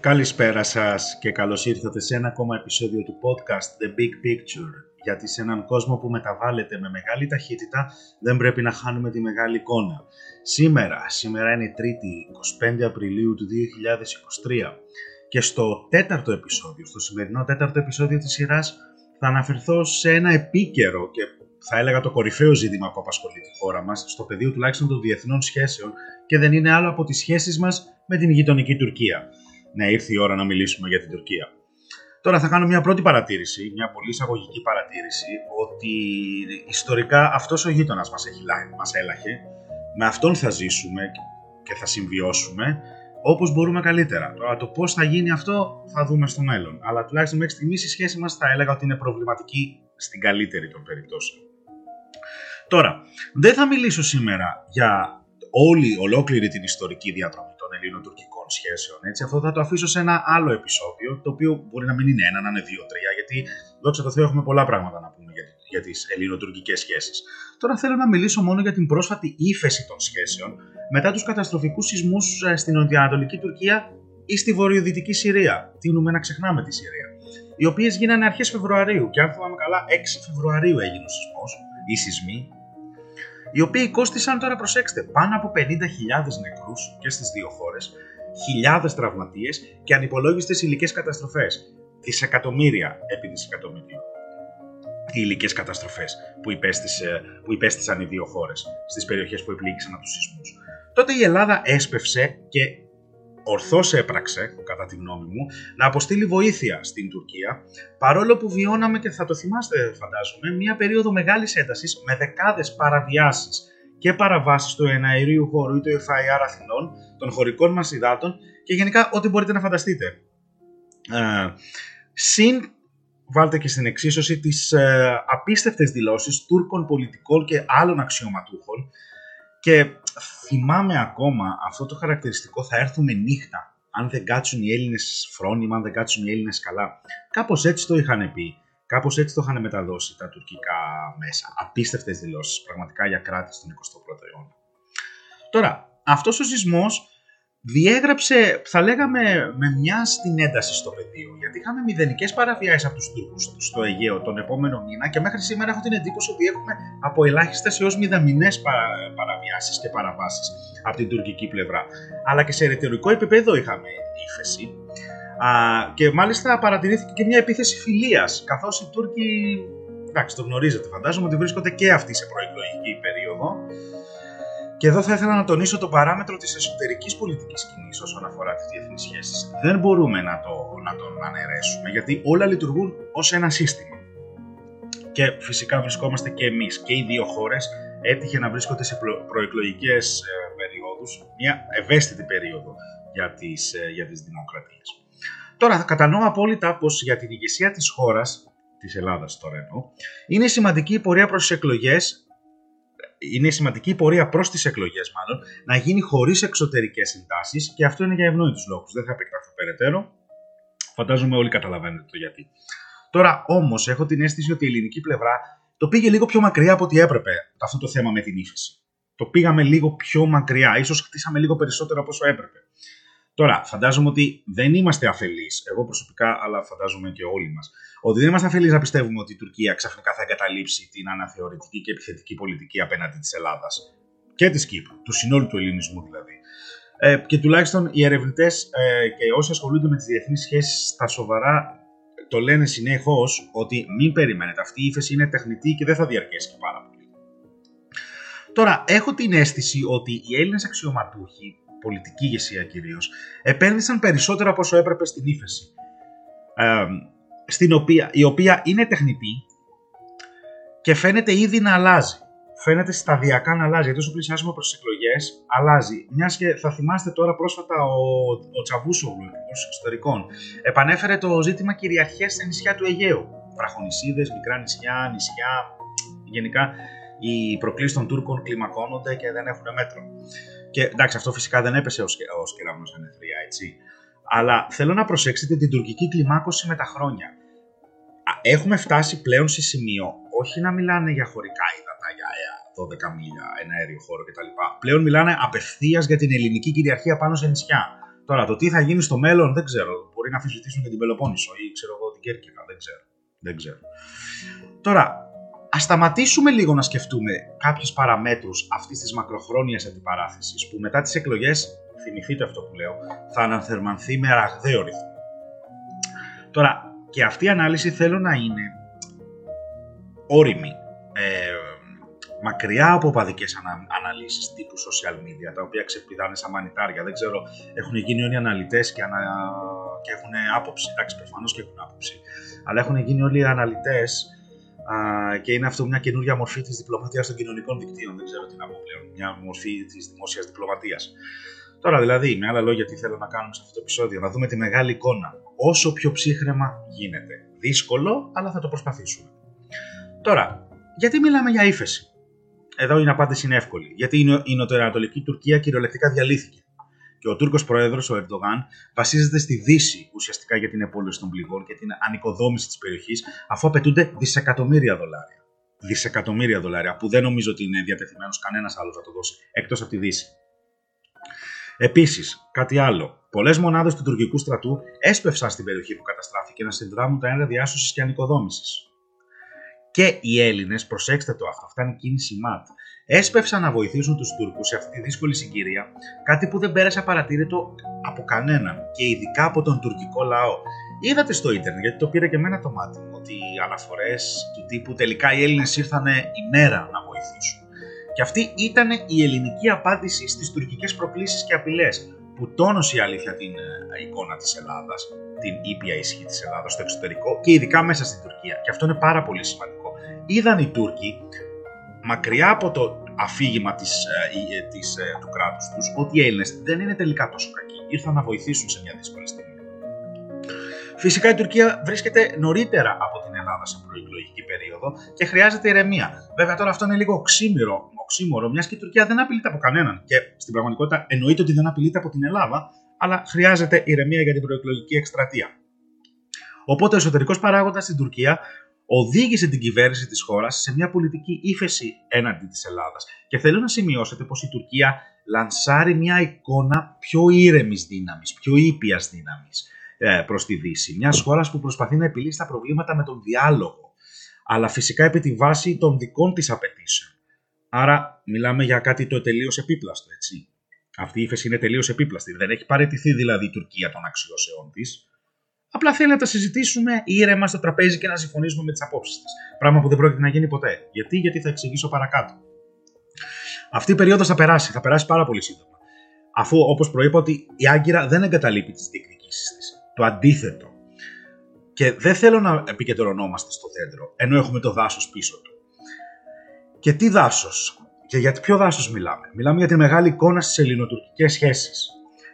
Καλησπέρα σας και καλώς ήρθατε σε ένα ακόμα επεισόδιο του podcast The Big Picture γιατί σε έναν κόσμο που μεταβάλλεται με μεγάλη ταχύτητα δεν πρέπει να χάνουμε τη μεγάλη εικόνα. Σήμερα, σήμερα είναι η Τρίτη, 25 Απριλίου του 2023 και στο τέταρτο επεισόδιο, στο σημερινό τέταρτο επεισόδιο της σειράς θα αναφερθώ σε ένα επίκαιρο και θα έλεγα το κορυφαίο ζήτημα που απασχολεί τη χώρα μας στο πεδίο τουλάχιστον των διεθνών σχέσεων και δεν είναι άλλο από τις σχέσεις μας με την γειτονική Τουρκία. Ναι, ήρθε η ώρα να μιλήσουμε για την Τουρκία. Τώρα θα κάνω μια πρώτη παρατήρηση, μια πολύ εισαγωγική παρατήρηση, ότι ιστορικά αυτός ο γείτονας μας, έχει, μας έλαχε, με αυτόν θα ζήσουμε και θα συμβιώσουμε όπως μπορούμε καλύτερα. Τώρα το πώς θα γίνει αυτό θα δούμε στο μέλλον. Αλλά τουλάχιστον μέχρι στιγμής η σχέση μας θα έλεγα ότι είναι προβληματική στην καλύτερη των περιπτώσεων. Τώρα, δεν θα μιλήσω σήμερα για όλη, ολόκληρη την ιστορική διαδρομή των ελληνοτουρκικών σχέσεων. Έτσι. Αυτό θα το αφήσω σε ένα άλλο επεισόδιο, το οποίο μπορεί να μην είναι ένα, να είναι δύο-τρία, γιατί δόξα τω Θεώ έχουμε πολλά πράγματα να πούμε για, για τις ελληνοτουρκικές σχέσεις. Τώρα θέλω να μιλήσω μόνο για την πρόσφατη ύφεση των σχέσεων μετά τους καταστροφικούς σεισμούς ε, στην νοτιοανατολική Τουρκία ή στη βορειοδυτική Συρία. Τίνουμε να ξεχνάμε τη Συρία. Οι οποίες γίνανε αρχές Φεβρουαρίου και αν θυμάμαι καλά 6 Φεβρουαρίου έγινε ο σεισμός, οι σεισμοί, οι οποίοι κόστησαν τώρα, προσέξτε, πάνω από 50.000 νεκρούς και στις δύο χώρες, χιλιάδες τραυματίες και ανυπολόγιστες υλικές καταστροφές. Δισεκατομμύρια επί δισεκατομμυρίων οι υλικές καταστροφές που, που υπέστησαν οι δύο χώρες στις περιοχές που επλήγησαν από τους σεισμούς. Τότε η Ελλάδα έσπευσε και ορθώς έπραξε, κατά τη γνώμη μου, να αποστείλει βοήθεια στην Τουρκία, παρόλο που βιώναμε και θα το θυμάστε φαντάζομαι, μια περίοδο μεγάλης έντασης με δεκάδες παραβιάσεις και παραβάσεις του εναερίου χώρου ή του FIR Αθηνών, των χωρικών μας υδάτων και γενικά ό,τι μπορείτε να φανταστείτε. Ε, συν βάλτε και στην εξίσωση τις ε, απίστευτες δηλώσεις Τούρκων πολιτικών και άλλων αξιωματούχων και θυμάμαι ακόμα αυτό το χαρακτηριστικό θα έρθουμε νύχτα αν δεν κάτσουν οι Έλληνες φρόνημα, αν δεν κάτσουν οι Έλληνες καλά. Κάπως έτσι το είχαν πει. Κάπως έτσι το είχαν μεταδώσει τα τουρκικά μέσα. Απίστευτες δηλώσεις πραγματικά για κράτη στον 21ο αιώνα. Τώρα, αυτός ο σεισμός διέγραψε, θα λέγαμε, με μια στην ένταση στο πεδίο. Γιατί είχαμε μηδενικές παραβιάσεις από τους Τούρκους στο Αιγαίο τον επόμενο μήνα και μέχρι σήμερα έχω την εντύπωση ότι έχουμε από ελάχιστες έως μηδαμινές παραβιάσεις και παραβάσεις από την τουρκική πλευρά. Αλλά και σε ρητορικό επίπεδο είχαμε ύφεση. Α, και μάλιστα παρατηρήθηκε και μια επίθεση φιλίας, καθώς οι Τούρκοι. Εντάξει, το γνωρίζετε, φαντάζομαι ότι βρίσκονται και αυτοί σε προεκλογική περίοδο και εδώ θα ήθελα να τονίσω το παράμετρο της εσωτερικής πολιτικής σκηνής όσον αφορά τις διεθνείς σχέσεις. Δεν μπορούμε να, το, να τον αναιρέσουμε γιατί όλα λειτουργούν ως ένα σύστημα. Και φυσικά βρισκόμαστε και εμείς και οι δύο χώρες έτυχε να βρίσκονται σε προεκλογικές ε, περιόδους, μια ευαίσθητη περίοδο για τις, ε, για τις δημοκρατίες. Τώρα, κατανοώ απόλυτα πως για την ηγεσία της χώρας, της Ελλάδας τώρα εννοώ, είναι σημαντική η πορεία προς τις εκλογές είναι σημαντική η πορεία προς τις εκλογές, μάλλον, να γίνει χωρίς εξωτερικές εντάσεις και αυτό είναι για ευνόητους λόγους. Δεν θα επεκταθώ περαιτέρω. Φαντάζομαι όλοι καταλαβαίνετε το γιατί. Τώρα όμως έχω την αίσθηση ότι η ελληνική πλευρά το πήγε λίγο πιο μακριά από ό,τι έπρεπε αυτό το θέμα με την ύφεση. Το πήγαμε λίγο πιο μακριά, ίσως χτίσαμε λίγο περισσότερο από όσο έπρεπε. Τώρα, φαντάζομαι ότι δεν είμαστε αφελείς, εγώ προσωπικά, αλλά φαντάζομαι και όλοι μας, ότι δεν είμαστε αφελείς να πιστεύουμε ότι η Τουρκία ξαφνικά θα εγκαταλείψει την αναθεωρητική και επιθετική πολιτική απέναντι της Ελλάδας και της Κύπρου, του συνόλου του ελληνισμού δηλαδή. Ε, και τουλάχιστον οι ερευνητές ε, και όσοι ασχολούνται με τις διεθνείς σχέσεις στα σοβαρά το λένε συνεχώς ότι μην περιμένετε. Αυτή η ύφεση είναι τεχνητή και δεν θα διαρκέσει και πάρα πολύ. Τώρα, έχω την αίσθηση ότι οι Έλληνες αξιωματούχοι πολιτική ηγεσία κυρίως, επένδυσαν περισσότερο από όσο έπρεπε στην ύφεση. Ε, στην οποία, η οποία είναι τεχνητή και φαίνεται ήδη να αλλάζει. Φαίνεται σταδιακά να αλλάζει. Γιατί όσο πλησιάζουμε προς τις εκλογές, αλλάζει. Μιας και θα θυμάστε τώρα πρόσφατα ο, ο Τσαβούσογλου, υπουργό εξωτερικών, επανέφερε το ζήτημα κυριαρχίας στα νησιά του Αιγαίου. Βραχονισίδες, μικρά νησιά, νησιά. Γενικά οι προκλήσεις των Τούρκων κλιμακώνονται και δεν έχουν μέτρο. Και εντάξει, αυτό φυσικά δεν έπεσε ως κεραυνός ανεθρία, έτσι. Αλλά θέλω να προσέξετε την τουρκική κλιμάκωση με τα χρόνια. Έχουμε φτάσει πλέον σε σημείο όχι να μιλάνε για χωρικά ύδατα, για 12 ε, μίλια, ένα αέριο χώρο κτλ. Πλέον μιλάνε απευθείας για την ελληνική κυριαρχία πάνω σε νησιά. Τώρα, το τι θα γίνει στο μέλλον δεν ξέρω. Μπορεί να αφισβητήσουν και την Πελοπόννησο ή ξέρω εγώ την Κέρκυρα. Δεν ξέρω. Δεν ξέρω. Τώρα, ας σταματήσουμε λίγο να σκεφτούμε κάποιε παραμέτρους αυτής της μακροχρόνιας αντιπαράθεσης που μετά τις εκλογές, θυμηθείτε αυτό που λέω, θα αναθερμανθεί με ραγδαίο ρυθμό. Τώρα, και αυτή η ανάλυση θέλω να είναι όρημη. Ε, μακριά από παδικέ ανα, αναλύσεις τύπου social media, τα οποία ξεπηδάνε σαν μανιτάρια. Δεν ξέρω, έχουν γίνει όλοι αναλυτές και, ανα, και έχουν άποψη. Εντάξει, προφανώς και έχουν άποψη. Αλλά έχουν γίνει όλοι αναλυτές και είναι αυτό μια καινούργια μορφή της διπλωματίας των κοινωνικών δικτύων. Δεν ξέρω τι να πω πλέον. Μια μορφή της δημόσιας διπλωματίας. Τώρα δηλαδή, με άλλα λόγια, τι θέλω να κάνουμε σε αυτό το επεισόδιο, να δούμε τη μεγάλη εικόνα. Όσο πιο ψύχρεμα γίνεται. Δύσκολο, αλλά θα το προσπαθήσουμε. Τώρα, γιατί μιλάμε για ύφεση; Εδώ η απάντηση είναι εύκολη. Γιατί η νοτιοανατολική Τουρκία κυριολεκτικά διαλύθηκε. Και ο Τούρκος πρόεδρος, ο Ερντογάν, βασίζεται στη Δύση ουσιαστικά για την επόλυση των πληγών και την ανοικοδόμηση της περιοχής, αφού απαιτούνται δισεκατομμύρια δολάρια. Δισεκατομμύρια δολάρια, που δεν νομίζω ότι είναι διατεθειμένος κανένας άλλος να το δώσει εκτός από τη Δύση. Επίσης, κάτι άλλο. Πολλές μονάδες του τουρκικού στρατού έσπευσαν στην περιοχή που καταστράφηκε να συνδράμουν τα έργα διάσωσης και ανοικοδόμησης και οι Έλληνες, προσέξτε το αυτό, αυτά είναι κίνηση ΜΑΤ, έσπευσαν να βοηθήσουν τους Τούρκους σε αυτή τη δύσκολη συγκυρία, κάτι που δεν πέρασε απαρατήρητο από κανέναν και ειδικά από τον τουρκικό λαό. Είδατε στο ίντερνετ, γιατί το πήρε και εμένα το μάτι μου, ότι οι αναφορές του τύπου τελικά οι Έλληνες ήρθαν ημέρα να βοηθήσουν. Και αυτή ήταν η ελληνική απάντηση στις τουρκικές προκλήσεις και απειλές, που τόνωσε η αλήθεια την ε, εικόνα της Ελλάδας, την ήπια ισχύ της Ελλάδας στο εξωτερικό και ειδικά μέσα στην Τουρκία. Και αυτό είναι πάρα πολύ σημαντικό είδαν οι Τούρκοι μακριά από το αφήγημα της, ε, ε, της, ε, του κράτους τους ότι οι Έλληνες δεν είναι τελικά τόσο κακοί. Ήρθαν να βοηθήσουν σε μια δύσκολη στιγμή. Φυσικά η Τουρκία βρίσκεται νωρίτερα από την Ελλάδα σε προεκλογική περίοδο και χρειάζεται ηρεμία. Βέβαια τώρα αυτό είναι λίγο οξύμορο, οξύμορο μιας και η Τουρκία δεν απειλείται από κανέναν. Και στην πραγματικότητα εννοείται ότι δεν απειλείται από την Ελλάδα, αλλά χρειάζεται ηρεμία για την προεκλογική εκστρατεία. Οπότε ο εσωτερικός παράγοντας στην Τουρκία οδήγησε την κυβέρνηση της χώρας σε μια πολιτική ύφεση έναντι της Ελλάδας. Και θέλω να σημειώσετε πως η Τουρκία λανσάρει μια εικόνα πιο ήρεμης δύναμης, πιο ήπιας δύναμης ε, προς τη Δύση. Μιας χώρας που προσπαθεί να επιλύσει τα προβλήματα με τον διάλογο, αλλά φυσικά επί τη βάση των δικών της απαιτήσεων. Άρα μιλάμε για κάτι το τελείως επίπλαστο, έτσι. Αυτή η ύφεση είναι τελείως επίπλαστη. Δεν έχει παραιτηθεί δηλαδή η Τουρκία των αξιώσεών της. Απλά θέλει να τα συζητήσουμε ήρεμα στο τραπέζι και να συμφωνήσουμε με τις απόψεις της. Πράγμα που δεν πρόκειται να γίνει ποτέ. Γιατί, γιατί θα εξηγήσω παρακάτω. Αυτή η περίοδος θα περάσει, θα περάσει πάρα πολύ σύντομα. Αφού, όπως προείπα, ότι η Άγκυρα δεν εγκαταλείπει τις διεκδικήσεις της. Το αντίθετο. Και δεν θέλω να επικεντρωνόμαστε στο δέντρο, ενώ έχουμε το δάσος πίσω του. Και τι δάσος, και για ποιο δάσος μιλάμε; Μιλάμε για τη μεγάλη εικόνα στις ελληνοτουρκικές σχέσεις.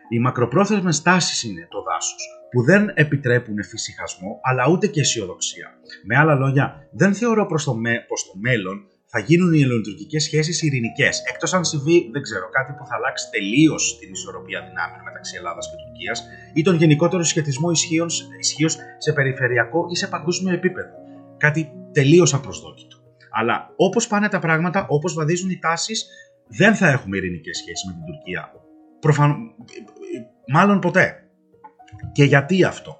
Οι μακροπρόθεσμες τάσεις είναι το δάσος που δεν επιτρέπουν φυσικασμό αλλά ούτε και αισιοδοξία. Με άλλα λόγια, δεν θεωρώ προς το, με, πως το μέλλον θα γίνουν οι ελληνοτουρκικές σχέσεις ειρηνικές. Εκτός αν συμβεί, δεν ξέρω, κάτι που θα αλλάξει τελείως την ισορροπία δυνάμεων μεταξύ Ελλάδας και Τουρκίας ή τον γενικότερο σχετισμό ισχύως σε περιφερειακό ή σε παγκόσμιο επίπεδο. Κάτι τελείως απροσδόκητο. Αλλά όπως πάνε τα πράγματα, όπως βαδίζουν οι τάσεις, δεν θα έχουμε ειρηνικές σχέσεις με την Τουρκία. Προφανώ. Μάλλον ποτέ. Και γιατί αυτό;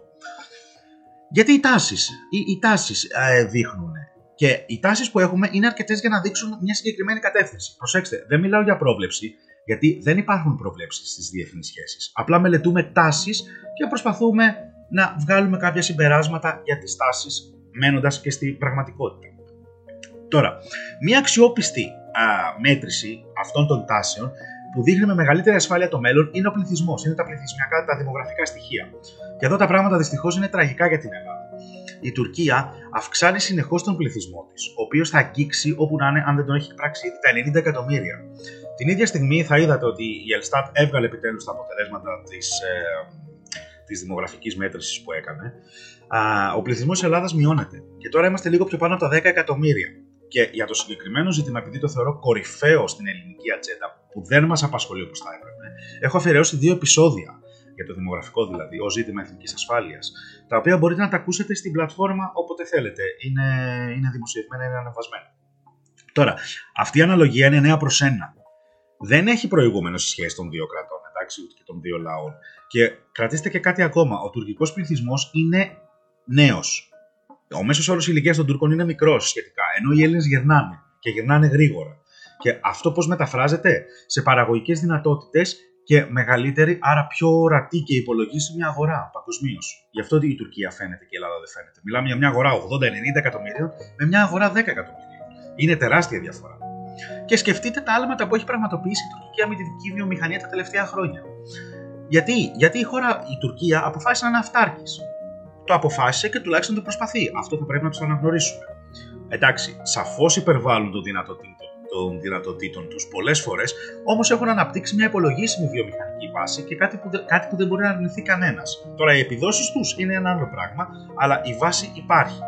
Γιατί οι τάσεις, οι, οι τάσεις ε, δείχνουν. Και οι τάσεις που έχουμε είναι αρκετές για να δείξουν μια συγκεκριμένη κατεύθυνση. Προσέξτε, δεν μιλάω για πρόβλεψη, γιατί δεν υπάρχουν προβλέψεις στις διεθνείς σχέσεις. Απλά μελετούμε τάσεις και προσπαθούμε να βγάλουμε κάποια συμπεράσματα για τις τάσεις μένοντας και στην πραγματικότητα. Τώρα, μια αξιόπιστη α, μέτρηση αυτών των τάσεων που δείχνει με μεγαλύτερη ασφάλεια το μέλλον είναι ο πληθυσμός, είναι τα πληθυσμιακά, τα δημογραφικά στοιχεία. Και εδώ τα πράγματα δυστυχώς είναι τραγικά για την Ελλάδα. Η Τουρκία αυξάνει συνεχώς τον πληθυσμό της, ο οποίος θα αγγίξει όπου να είναι, αν δεν τον έχει πράξει ήδη, τα 90 εκατομμύρια. Την ίδια στιγμή θα είδατε ότι η Ελστάτ έβγαλε επιτέλους τα αποτελέσματα της ε, της δημογραφικής μέτρησης που έκανε, ο πληθυσμός της Ελλάδας μειώνεται. Και τώρα είμαστε λίγο πιο πάνω από τα 10 εκατομμύρια. Και για το συγκεκριμένο ζήτημα, επειδή το θεωρώ κορυφαίο στην ελληνική ατζέντα, που δεν μας απασχολεί όπως θα έπρεπε, έχω αφιερώσει δύο επεισόδια για το δημογραφικό δηλαδή, ως ζήτημα εθνικής ασφάλειας, τα οποία μπορείτε να τα ακούσετε στην πλατφόρμα όποτε θέλετε. Είναι, είναι δημοσιευμένα, είναι ανεβασμένα. Τώρα, αυτή η αναλογία είναι 9 προς 1. Δεν έχει προηγούμενο στη σχέση των δύο κρατών, εντάξει, ούτε και των δύο λαών. Και κρατήστε και κάτι ακόμα. Ο τουρκικός πληθυσμός είναι νέος. Ο μέσος όρος ηλικίας των Τούρκων είναι μικρός σχετικά, ενώ οι Έλληνες γερνάνε και γερνάνε γρήγορα. Και αυτό πώς μεταφράζεται; Σε παραγωγικές δυνατότητες και μεγαλύτερη, άρα πιο ορατή και υπολογίσιμη αγορά παγκοσμίως. Γι' αυτό η Τουρκία φαίνεται και η Ελλάδα δεν φαίνεται. Μιλάμε για μια αγορά 80-90 εκατομμυρίων με μια αγορά 10 εκατομμυρίων. Είναι τεράστια διαφορά. Και σκεφτείτε τα άλματα που έχει πραγματοποιήσει η τουρκική αμυντική βιομηχανία τα τελευταία χρόνια. Γιατί, Γιατί η χώρα, η Τουρκία, αποφάσισε να είναι αυτάρκης. Το αποφάσισε και τουλάχιστον το προσπαθεί. Αυτό θα πρέπει να το αναγνωρίσουμε. Εντάξει, σαφώς υπερβάλλουν το δυνατοτήτων των δυνατοτήτων τους πολλές φορές, όμως έχουν αναπτύξει μια υπολογίσιμη βιομηχανική βάση και κάτι που, κάτι που δεν μπορεί να αρνηθεί κανένας. Τώρα, οι επιδόσεις τους είναι ένα άλλο πράγμα, αλλά η βάση υπάρχει.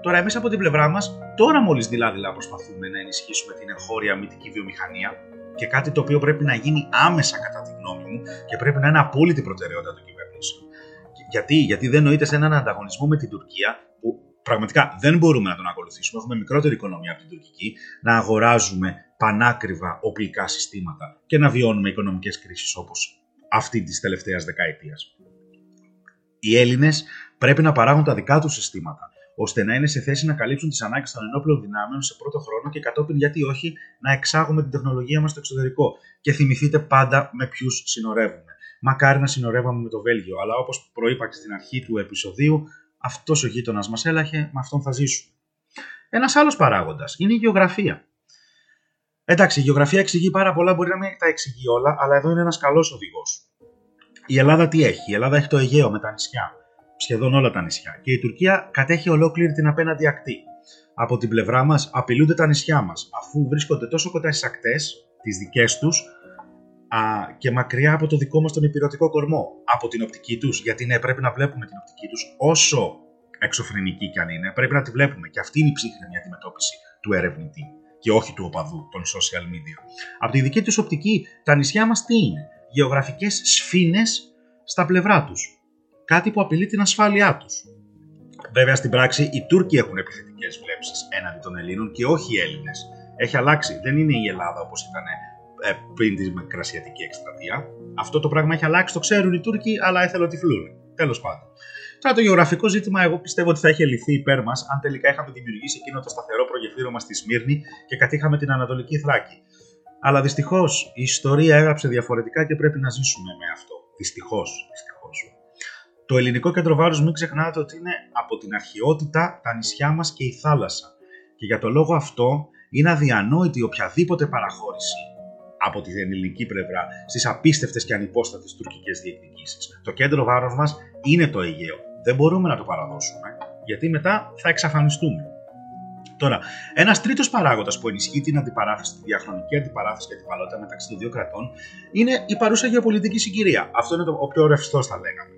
Τώρα, εμείς από την πλευρά μας, τώρα μόλις δειλά-δειλά προσπαθούμε να ενισχύσουμε την εγχώρια αμυντική βιομηχανία και κάτι το οποίο πρέπει να γίνει άμεσα, κατά τη γνώμη μου, και πρέπει να είναι απόλυτη προτεραιότητα των κυβερνήσεων. Γιατί, Γιατί δεν νοείται σε έναν ανταγωνισμό με την Τουρκία που πραγματικά δεν μπορούμε να τον ακολουθήσουμε, έχουμε μικρότερη οικονομία από την τουρκική, να αγοράζουμε πανάκριβα οπλικά συστήματα και να βιώνουμε οικονομικές κρίσεις όπως αυτή της τελευταίας δεκαετίας. Οι Έλληνες πρέπει να παράγουν τα δικά τους συστήματα, ώστε να είναι σε θέση να καλύψουν τις ανάγκες των ενόπλων δυνάμεων σε πρώτο χρόνο και κατόπιν γιατί όχι να εξάγουμε την τεχνολογία μας στο εξωτερικό. Και θυμηθείτε πάντα με ποιους συνορεύουμε. Μακάρι να συνορεύαμε με το Βέλγιο, αλλά όπως προείπα και στην αρχή του επεισοδίου, αυτός ο γείτονας μας έλαχε, με αυτόν θα ζήσουμε. Ένας άλλος παράγοντας είναι η γεωγραφία. Εντάξει, η γεωγραφία εξηγεί πάρα πολλά, μπορεί να μην τα εξηγεί όλα, αλλά εδώ είναι ένας καλός οδηγός. Η Ελλάδα τι έχει, η Ελλάδα έχει το Αιγαίο με τα νησιά, σχεδόν όλα τα νησιά, και η Τουρκία κατέχει ολόκληρη την απέναντι ακτή. Από την πλευρά μας απειλούνται τα νησιά μας, αφού βρίσκονται τόσο κοντά στις ακτές, τις δικές τους, α, και μακριά από το δικό μας τον υπηρετικό κορμό, από την οπτική τους, γιατί ναι, πρέπει να βλέπουμε την οπτική τους όσο εξωφρενική κι αν είναι, πρέπει να τη βλέπουμε. Και αυτή είναι η ψύχρεμη αντιμετώπιση του ερευνητή. Και όχι του οπαδού των social media. Από τη δική τους οπτική, τα νησιά μας τι είναι, γεωγραφικές σφήνες στα πλευρά τους, κάτι που απειλεί την ασφάλειά τους. Βέβαια στην πράξη οι Τούρκοι έχουν επιθετικές βλέψεις έναντι των Ελλήνων και όχι οι Έλληνες. Έχει αλλάξει, δεν είναι η Ελλάδα όπως ήταν ε, πριν τη μικρασιατική εκστρατεία. Αυτό το πράγμα έχει αλλάξει, το ξέρουν οι Τούρκοι, αλλά εθελοτυφλούν. Τέλος πάντων. Τώρα το γεωγραφικό ζήτημα, εγώ πιστεύω ότι θα είχε λυθεί υπέρ μας αν τελικά είχαμε δημιουργήσει εκείνο το σταθερό προγεφύρωμα στη Σμύρνη και κατήχαμε την Ανατολική Θράκη. Αλλά δυστυχώς η ιστορία έγραψε διαφορετικά και πρέπει να ζήσουμε με αυτό. Δυστυχώς. Δυστυχώς. Το ελληνικό κέντρο βάρους, μην ξεχνάτε ότι είναι από την αρχαιότητα τα νησιά μας και η θάλασσα. Και για το λόγο αυτό είναι αδιανόητη οποιαδήποτε παραχώρηση από την ελληνική πλευρά στις απίστευτες και ανυπόστατες τουρκικές διεκδικήσεις. Το κέντρο βάρος μας είναι το Αιγαίο. Δεν μπορούμε να το παραδώσουμε, γιατί μετά θα εξαφανιστούμε. Τώρα, ένας τρίτος παράγοντας που ενισχύει την αντιπαράθεση, τη διαχρονική αντιπαράθεση και αντιπαλότητα μεταξύ των δύο κρατών είναι η παρούσα γεωπολιτική συγκυρία. Αυτό είναι το ο πιο ρευστός, θα λέγαμε.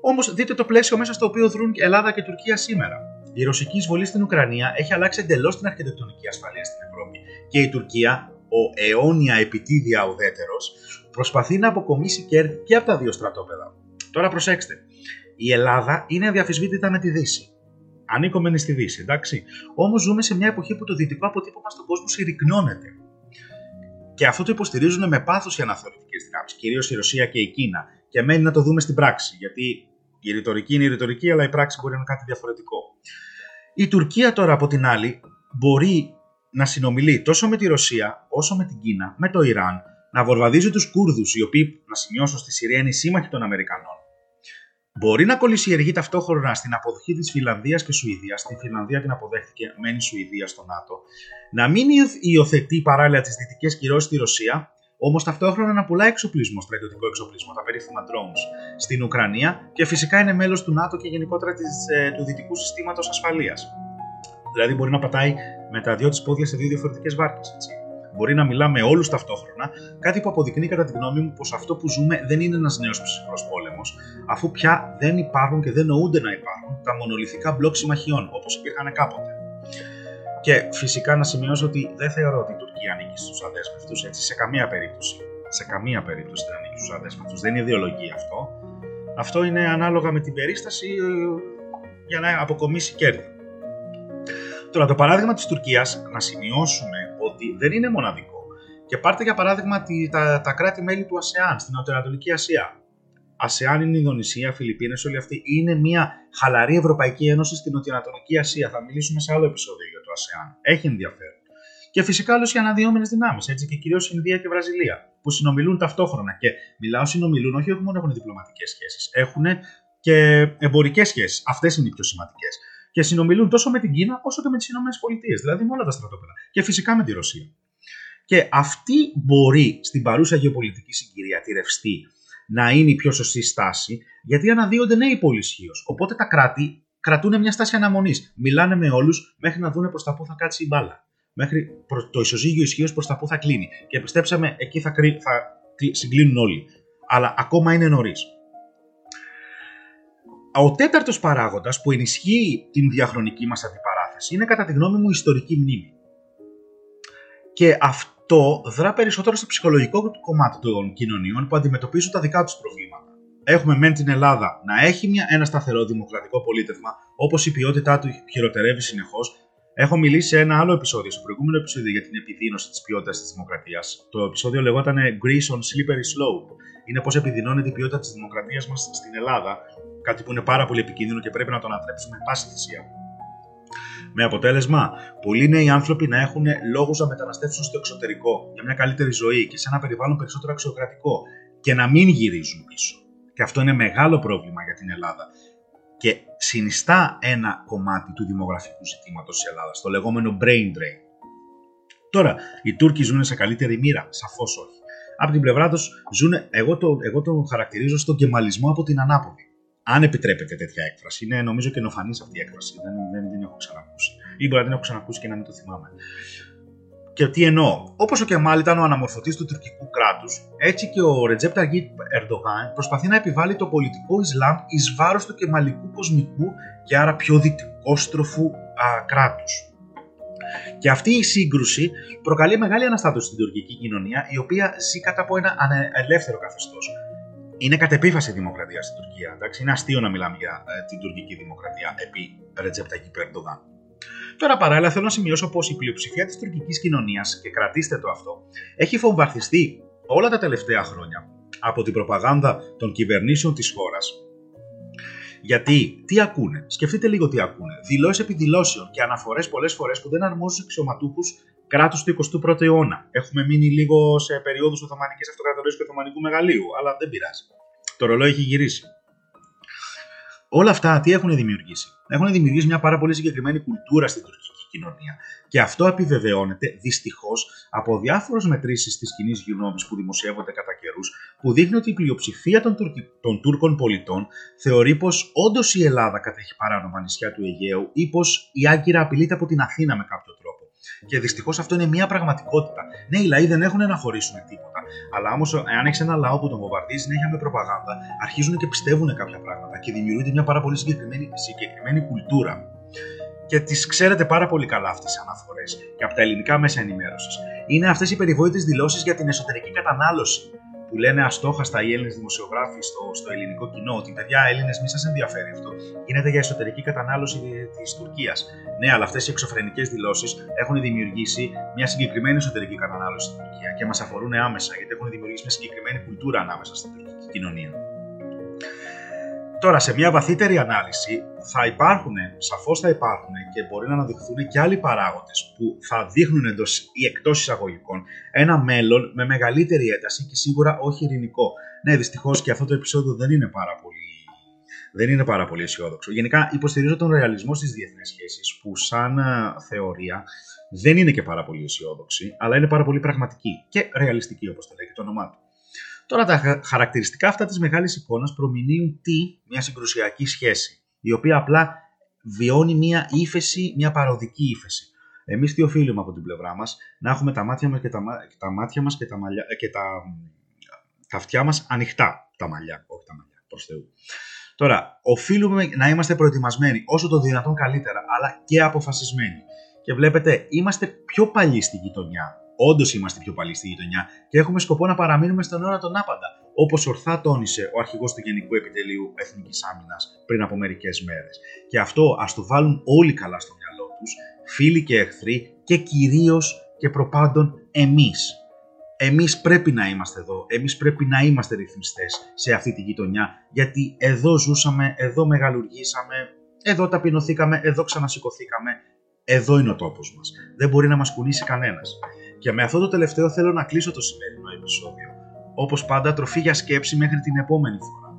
Όμως, δείτε το πλαίσιο μέσα στο οποίο δρούν Ελλάδα και Τουρκία σήμερα. Η ρωσική εισβολή στην Ουκρανία έχει αλλάξει εντελώς την αρχιτεκτονική ασφαλεία στην Ευρώπη και η Τουρκία ο αιώνια επιτίδια ουδέτερος προσπαθεί να αποκομίσει κέρδη και από τα δύο στρατόπεδα. Τώρα προσέξτε, η Ελλάδα είναι αδιαφυσβήτητα με τη Δύση. Ανήκομενη στη Δύση, εντάξει. Όμως ζούμε σε μια εποχή που το δυτικό αποτύπωμα στον κόσμο συρρυκνώνεται. Και αυτό το υποστηρίζουν με πάθος οι αναθεωρητικές δυνάμεις, κυρίως η Ρωσία και η Κίνα. Και μένει να το δούμε στην πράξη, γιατί η ρητορική είναι η ρητορική, αλλά η πράξη μπορεί να είναι κάτι διαφορετικό. Η Τουρκία τώρα από την άλλη μπορεί να συνομιλεί τόσο με τη Ρωσία όσο με την Κίνα, με το Ιράν, να βορβαδίζει τους Κούρδους, οι οποίοι, να σημειώσω, στη Συρία είναι οι σύμμαχοι των Αμερικανών. Μπορεί να κολλησιεργεί ταυτόχρονα στην αποδοχή της Φιλανδίας και Σουηδίας. Στην Φιλανδία την αποδέχτηκε, μένει η Σουηδία στο ΝΑΤΟ. Να μην υιοθετεί παράλληλα τις δυτικές κυρώσεις στη Ρωσία, όμως ταυτόχρονα να πουλάει εξοπλισμό, στρατιωτικό εξοπλισμό, τα περίφημα drones, στην Ουκρανία και φυσικά είναι μέλος του ΝΑΤΟ και γενικότερα της, ε, του δυτικού συστήματος ασφαλείας. Δηλαδή μπορεί να πατάει με τα δυο της πόδια σε δύο διαφορετικές βάρκες. Μπορεί να μιλά με όλους ταυτόχρονα, κάτι που αποδεικνύει κατά τη γνώμη μου πως αυτό που ζούμε δεν είναι ένας νέος ψυχρός πόλεμος, αφού πια δεν υπάρχουν και δεν νοούνται να υπάρχουν τα μονολυθικά μπλοκ συμμαχιών όπως υπήρχαν κάποτε. Και φυσικά να σημειώσω ότι δεν θεωρώ ότι η Τουρκία ανήκει στους αδέσμευτους, έτσι σε καμία περίπτωση. Σε καμία περίπτωση δεν ανήκει στους αδέσμευτους. Δεν είναι ιδεολογία αυτό. Αυτό είναι ανάλογα με την περίσταση ε, για να αποκομίσει κέρδη. Τώρα, το παράδειγμα της Τουρκίας, να σημειώσουμε ότι δεν είναι μοναδικό. Και πάρτε για παράδειγμα τα, τα κράτη-μέλη του ΑΣΕΑΝ στην Νοτιοανατολική Ασία. ΑΣΕΑΝ είναι η Ινδονησία, Φιλιππίνες, όλοι αυτοί είναι μια χαλαρή Ευρωπαϊκή Ένωση στην Νοτιοανατολική Ασία. Θα μιλήσουμε σε άλλο επεισόδιο για το ΑΣΕΑΝ. Έχει ενδιαφέρον. Και φυσικά όλες οι αναδυόμενες δυνάμεις, έτσι και κυρίως Ινδία και Βραζιλία, που συνομιλούν ταυτόχρονα. Και μιλάω συνομιλούν, όχι μόνο έχουν διπλωματικές σχέσεις, έχουν και εμπορικές σχέσεις. Αυτές είναι οι πιο σημαντικές. Και συνομιλούν τόσο με την Κίνα όσο και με τις ΗΠΑ, δηλαδή με όλα τα στρατόπεδα. Και φυσικά με τη Ρωσία. Και αυτή μπορεί στην παρούσα γεωπολιτική συγκυρία τη ρευστή να είναι η πιο σωστή στάση, γιατί αναδύονται νέοι πολυσχείω. Οπότε τα κράτη κρατούν μια στάση αναμονής. Μιλάνε με όλους μέχρι να δουν προς τα πού θα κάτσει η μπάλα. Μέχρι το ισοζύγιο ισχύως προς τα πού θα κλείνει. Και πιστέψαμε, εκεί θα, θα συγκλίνουν όλοι. Αλλά ακόμα είναι νωρίς. Ο τέταρτος παράγοντας που ενισχύει την διαχρονική μας αντιπαράθεση είναι κατά τη γνώμη μου η ιστορική μνήμη. Και αυτό δρά περισσότερο στο ψυχολογικό κομμάτι των κοινωνιών που αντιμετωπίζουν τα δικά τους προβλήματα. Έχουμε μεν την Ελλάδα να έχει μια, ένα σταθερό δημοκρατικό πολίτευμα, όπως η ποιότητά του χειροτερεύει συνεχώς. Έχω μιλήσει σε ένα άλλο επεισόδιο, στο προηγούμενο επεισόδιο για την επιδείνωση της ποιότητας της δημοκρατίας. Το επεισόδιο λεγόταν Greece on Slippery Slope. Είναι πώς επιδεινώνεται η ποιότητα της δημοκρατίας μας στην Ελλάδα, κάτι που είναι πάρα πολύ επικίνδυνο και πρέπει να το ανατρέψουμε πάση θυσία. Με αποτέλεσμα, πολλοί νέοι άνθρωποι να έχουν λόγους να μεταναστεύσουν στο εξωτερικό για μια καλύτερη ζωή και σε ένα περιβάλλον περισσότερο αξιοκρατικό και να μην γυρίζουν πίσω. Και αυτό είναι μεγάλο πρόβλημα για την Ελλάδα. Και συνιστά ένα κομμάτι του δημογραφικού ζητήματος της Ελλάδας, το λεγόμενο brain drain. Τώρα, οι Τούρκοι ζουν σε καλύτερη μοίρα, σαφώς όχι. Από την πλευρά τους ζουν, εγώ το, εγώ το χαρακτηρίζω στον κεμαλισμό από την ανάποδη αν επιτρέπετε τέτοια έκφραση. Είναι νομίζω και νοφανή αυτή η έκφραση. Δεν, δεν την έχω ξανακούσει. Ή μπορεί να την έχω ξανακούσει και να μην το θυμάμαι. Και τι εννοώ. Όπως ο Κεμάλ ήταν ο αναμορφωτής του τουρκικού κράτους, έτσι και ο Ρετζέπ Ταργίτ Ερντογάν προσπαθεί να επιβάλλει το πολιτικό Ισλάμ εις βάρος του κεμαλικού κοσμικού και άρα πιο δυτικόστροφου κράτους. Και αυτή η σύγκρουση προκαλεί μεγάλη αναστάτωση στην τουρκική κοινωνία, η οποία ζει κατά από ένα ελεύθερο καθεστώς είναι κατ' επίφαση η δημοκρατία στην Τουρκία. Εντάξει. Είναι αστείο να μιλάμε για ε, την τουρκική δημοκρατία επί Ρετζέπτα και Ερντογάν. Τώρα παράλληλα θέλω να σημειώσω πως η πλειοψηφία της τουρκικής κοινωνίας, και κρατήστε το αυτό, έχει φοβαρθιστεί όλα τα τελευταία χρόνια από την προπαγάνδα των κυβερνήσεων της χώρας. Γιατί, τι ακούνε, σκεφτείτε λίγο τι ακούνε. Δηλώσεις επί δηλώσεων και αναφορές πολλές φορές που δεν αρμόζουν στου αξιωματούχους κράτου του 21ου αιώνα. Έχουμε μείνει λίγο σε περίοδου Οθωμανικής Αυτοκρατορίας και Οθωμανικού Μεγαλείου, αλλά δεν πειράζει. Το ρολόι έχει γυρίσει. Όλα αυτά τι έχουν δημιουργήσει; Έχουν δημιουργήσει μια πάρα πολύ συγκεκριμένη κουλτούρα στην τουρκική κοινωνία. Και αυτό επιβεβαιώνεται δυστυχώς από διάφορες μετρήσεις της κοινή γνώμης που δημοσιεύονται κατά καιρούς, που δείχνει ότι η πλειοψηφία των, των Τούρκων πολιτών θεωρεί πως όντως η Ελλάδα κατέχει παράνομα νησιά του Αιγαίου ή πως η Άγκυρα απειλείται από την Αθήνα με κάποιο τρόπο. Και δυστυχώς αυτό είναι μια πραγματικότητα. Ναι, οι λαοί δεν έχουν να χωρίσουν τίποτα. Αλλά όμως, αν έχεις ένα λαό που τον βομβαρδίζεις συνέχεια με προπαγάνδα, αρχίζουν και πιστεύουν κάποια πράγματα και δημιουργείται μια πάρα πολύ συγκεκριμένη, συγκεκριμένη κουλτούρα. Και τις ξέρετε πάρα πολύ καλά αυτές τι αναφορές και από τα ελληνικά μέσα ενημέρωσης. Είναι αυτές οι περιβόητες δηλώσεις για την εσωτερική κατανάλωση που λένε αστόχαστα οι Έλληνες δημοσιογράφοι στο, στο ελληνικό κοινό ότι παιδιά Έλληνες μη σας ενδιαφέρει αυτό. Γίνεται για εσωτερική κατανάλωση της Τουρκίας. Ναι, αλλά αυτές οι εξωφρενικές δηλώσεις έχουν δημιουργήσει μια συγκεκριμένη εσωτερική κατανάλωση στην Τουρκία και μας αφορούν άμεσα γιατί έχουν δημιουργήσει μια συγκεκριμένη κουλτούρα ανάμεσα στην τουρκική κοινωνία. Τώρα, σε μια βαθύτερη ανάλυση θα υπάρχουν, σαφώς θα υπάρχουν και μπορεί να αναδειχθούν και άλλοι παράγοντες που θα δείχνουν εντός ή εκτός εισαγωγικών ένα μέλλον με μεγαλύτερη ένταση και σίγουρα όχι ειρηνικό. Ναι, δυστυχώς και αυτό το επεισόδιο δεν είναι πάρα πολύ, δεν είναι πάρα πολύ αισιόδοξο. Γενικά, υποστηρίζω τον ρεαλισμό στις διεθνεί σχέσεις, που σαν ε, θεωρία δεν είναι και πάρα πολύ αισιόδοξη, αλλά είναι πάρα πολύ πραγματική και ρεαλιστική, όπως το λέει και το όνομά του. Τώρα τα χαρακτηριστικά αυτά της μεγάλης εικόνας προμηνύουν τι, μια συγκρουσιακή σχέση, η οποία απλά βιώνει μια ύφεση, μια παροδική ύφεση. Εμείς τι οφείλουμε από την πλευρά μας, να έχουμε τα μάτια μας και τα, τα, μάτια μας και, τα, μαλλιά, ε, και τα, τα αυτιά μας ανοιχτά, τα μαλλιά, όχι τα μαλλιά, προς Θεού. Τώρα, οφείλουμε να είμαστε προετοιμασμένοι όσο το δυνατόν καλύτερα, αλλά και αποφασισμένοι. Και βλέπετε, είμαστε πιο παλιοί στη γειτονιά Όντως είμαστε πιο παλιοί στη γειτονιά και έχουμε σκοπό να παραμείνουμε στον αιώνα τον άπαντα, όπως ορθά τόνισε ο αρχηγός του Γενικού Επιτελείου Εθνικής Άμυνας πριν από μερικές μέρες. Και αυτό ας το βάλουν όλοι καλά στο μυαλό τους, φίλοι και εχθροί και κυρίως και προπάντων εμείς. εμείς πρέπει να είμαστε εδώ, εμείς πρέπει να είμαστε ρυθμιστές σε αυτή τη γειτονιά, γιατί εδώ ζούσαμε, εδώ μεγαλουργήσαμε, εδώ ταπεινωθήκαμε, εδώ ξανασηκωθήκαμε, εδώ είναι ο τόπος μας. Δεν μπορεί να μας κουνήσει κανένας. Και με αυτό το τελευταίο θέλω να κλείσω το σημερινό επεισόδιο. Όπως πάντα τροφή για σκέψη μέχρι την επόμενη φορά.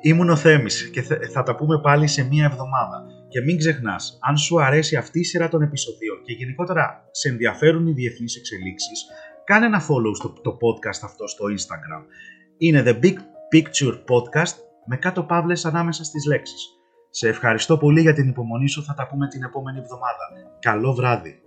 Ήμουν ο Θέμης και θα τα πούμε πάλι σε μία εβδομάδα. Και μην ξεχνάς, αν σου αρέσει αυτή η σειρά των επεισοδίων και γενικότερα σε ενδιαφέρουν οι διεθνείς εξελίξεις, κάνε ένα follow στο το podcast αυτό στο Instagram. Είναι The Big Picture Podcast με κάτω παύλες ανάμεσα στις λέξεις. Σε ευχαριστώ πολύ για την υπομονή σου, θα τα πούμε την επόμενη εβδομάδα. Καλό βράδυ!